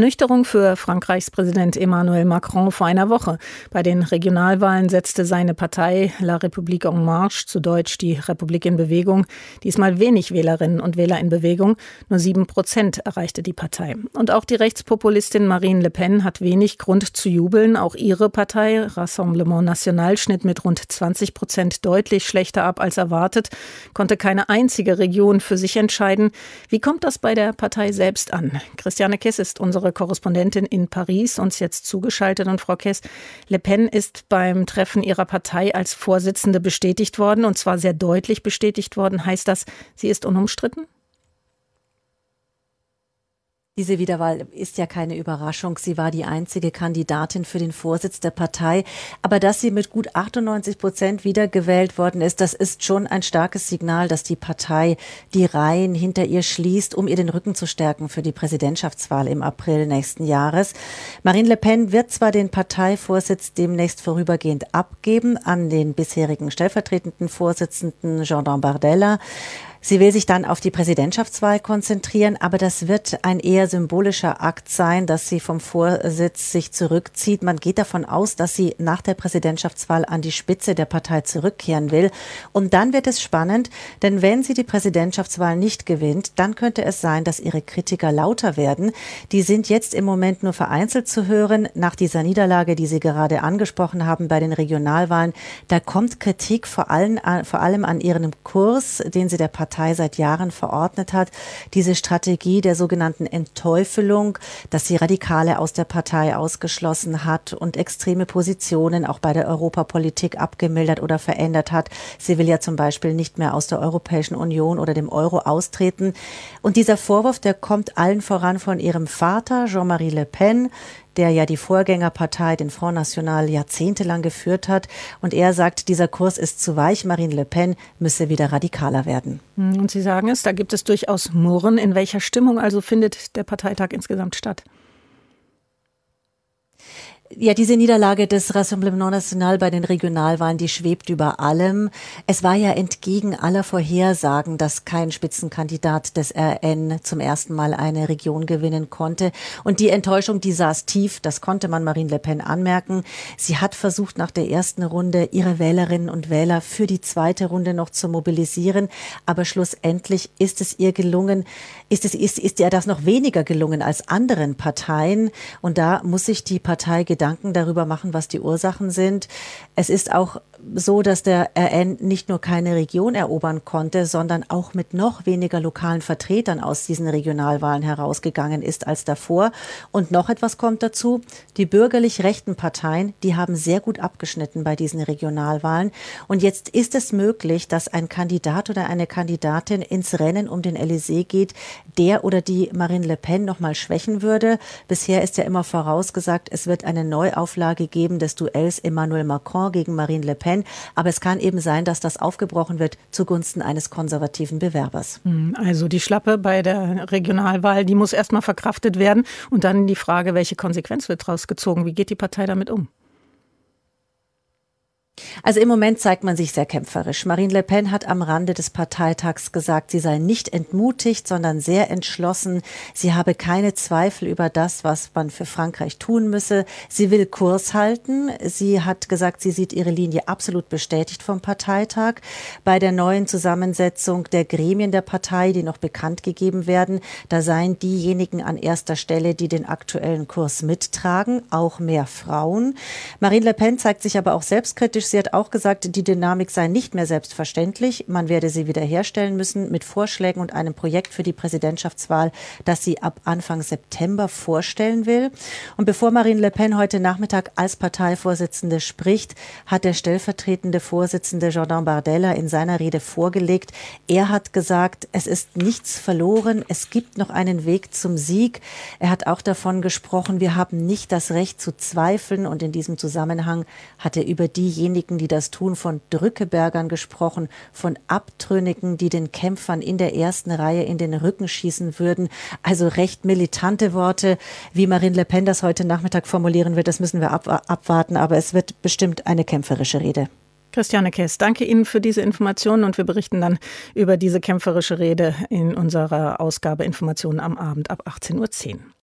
Ernüchterung für Frankreichs Präsident Emmanuel Macron vor einer Woche. Bei den Regionalwahlen setzte seine Partei La République en Marche, zu Deutsch die Republik in Bewegung, diesmal wenig Wählerinnen und Wähler in Bewegung. Nur sieben Prozent erreichte die Partei. Und auch die Rechtspopulistin Marine Le Pen hat wenig Grund zu jubeln. Auch ihre Partei Rassemblement National schnitt mit rund 20 Prozent deutlich schlechter ab als erwartet, konnte keine einzige Region für sich entscheiden. Wie kommt das bei der Partei selbst an? Christiane Kiss ist unsere unsere Korrespondentin in Paris, uns jetzt zugeschaltet. Und Frau Kess, Le Pen ist beim Treffen ihrer Partei als Vorsitzende bestätigt worden, und zwar sehr deutlich bestätigt worden. Heißt das, sie ist unumstritten? Diese Wiederwahl ist ja keine Überraschung. Sie war die einzige Kandidatin für den Vorsitz der Partei. Aber dass sie mit gut 98 Prozent wiedergewählt worden ist, das ist schon ein starkes Signal, dass die Partei die Reihen hinter ihr schließt, um ihr den Rücken zu stärken für die Präsidentschaftswahl im April nächsten Jahres. Marine Le Pen wird zwar den Parteivorsitz demnächst vorübergehend abgeben an den bisherigen stellvertretenden Vorsitzenden Jean Bardella. Sie will sich dann auf die Präsidentschaftswahl konzentrieren, aber das wird ein eher symbolischer Akt sein, dass sie vom Vorsitz sich zurückzieht. Man geht davon aus, dass sie nach der Präsidentschaftswahl an die Spitze der Partei zurückkehren will. Und dann wird es spannend, denn wenn sie die Präsidentschaftswahl nicht gewinnt, dann könnte es sein, dass ihre Kritiker lauter werden. Die sind jetzt im Moment nur vereinzelt zu hören. Nach dieser Niederlage, die Sie gerade angesprochen haben bei den Regionalwahlen, da kommt Kritik vor allem, vor allem an ihrem Kurs, den sie der Partei Partei seit Jahren verordnet hat. Diese Strategie der sogenannten Entteufelung, dass sie Radikale aus der Partei ausgeschlossen hat und extreme Positionen auch bei der Europapolitik abgemildert oder verändert hat. Sie will ja zum Beispiel nicht mehr aus der Europäischen Union oder dem Euro austreten. Und dieser Vorwurf, der kommt allen voran von ihrem Vater, Jean-Marie Le Pen, der ja die Vorgängerpartei, den Front National, jahrzehntelang geführt hat. Und er sagt, dieser Kurs ist zu weich, Marine Le Pen müsse wieder radikaler werden. Hm, und Sie sagen es, da gibt es durchaus Murren. In welcher Stimmung also findet der Parteitag insgesamt statt? Ja, diese Niederlage des Rassemblement National bei den Regionalwahlen, die schwebt über allem. Es war ja entgegen aller Vorhersagen, dass kein Spitzenkandidat des RN zum ersten Mal eine Region gewinnen konnte. Und die Enttäuschung, die saß tief, das konnte man Marine Le Pen anmerken. Sie hat versucht, nach der ersten Runde ihre Wählerinnen und Wähler für die zweite Runde noch zu mobilisieren. Aber schlussendlich ist es ihr gelungen, ist es, ist, ist ihr das noch weniger gelungen als anderen Parteien. Und da muss sich die Partei Gedanken darüber machen, was die Ursachen sind. Es ist auch so, dass der RN nicht nur keine Region erobern konnte, sondern auch mit noch weniger lokalen Vertretern aus diesen Regionalwahlen herausgegangen ist als davor. Und noch etwas kommt dazu. Die bürgerlich rechten Parteien, die haben sehr gut abgeschnitten bei diesen Regionalwahlen. Und jetzt ist es möglich, dass ein Kandidat oder eine Kandidatin ins Rennen um den Elysée geht, der oder die Marine Le Pen nochmal schwächen würde. Bisher ist ja immer vorausgesagt, es wird eine Neuauflage geben des Duells Emmanuel Macron gegen Marine Le Pen. Aber es kann eben sein, dass das aufgebrochen wird zugunsten eines konservativen Bewerbers. Hm, also die Schlappe bei der Regionalwahl, die muss erstmal verkraftet werden. Und dann die Frage, welche Konsequenz wird daraus gezogen? Wie geht die Partei damit um? Also im Moment zeigt man sich sehr kämpferisch. Marine Le Pen hat am Rande des Parteitags gesagt, sie sei nicht entmutigt, sondern sehr entschlossen. Sie habe keine Zweifel über das, was man für Frankreich tun müsse. Sie will Kurs halten. Sie hat gesagt, sie sieht ihre Linie absolut bestätigt vom Parteitag. Bei der neuen Zusammensetzung der Gremien der Partei, die noch bekannt gegeben werden, da seien diejenigen an erster Stelle, die den aktuellen Kurs mittragen, auch mehr Frauen. Marine Le Pen zeigt sich aber auch selbstkritisch. Sie hat auch gesagt, die Dynamik sei nicht mehr selbstverständlich. Man werde sie wiederherstellen müssen mit Vorschlägen und einem Projekt für die Präsidentschaftswahl, das sie ab Anfang September vorstellen will. Und bevor Marine Le Pen heute Nachmittag als Parteivorsitzende spricht, hat der stellvertretende Vorsitzende Jordan Bardella in seiner Rede vorgelegt. Er hat gesagt, es ist nichts verloren. Es gibt noch einen Weg zum Sieg. Er hat auch davon gesprochen, wir haben nicht das Recht zu zweifeln. Und in diesem Zusammenhang hat er über diejenigen diejenigen, die das tun, von Drückebergern gesprochen, von Abtrünnigen, die den Kämpfern in der ersten Reihe in den Rücken schießen würden. Also recht militante Worte. Wie Marine Le Pen das heute Nachmittag formulieren wird, das müssen wir ab abwarten, aber es wird bestimmt eine kämpferische Rede. Christiane Kess, danke Ihnen für diese Informationen und wir berichten dann über diese kämpferische Rede in unserer Ausgabe Informationen am Abend ab 18.10 Uhr.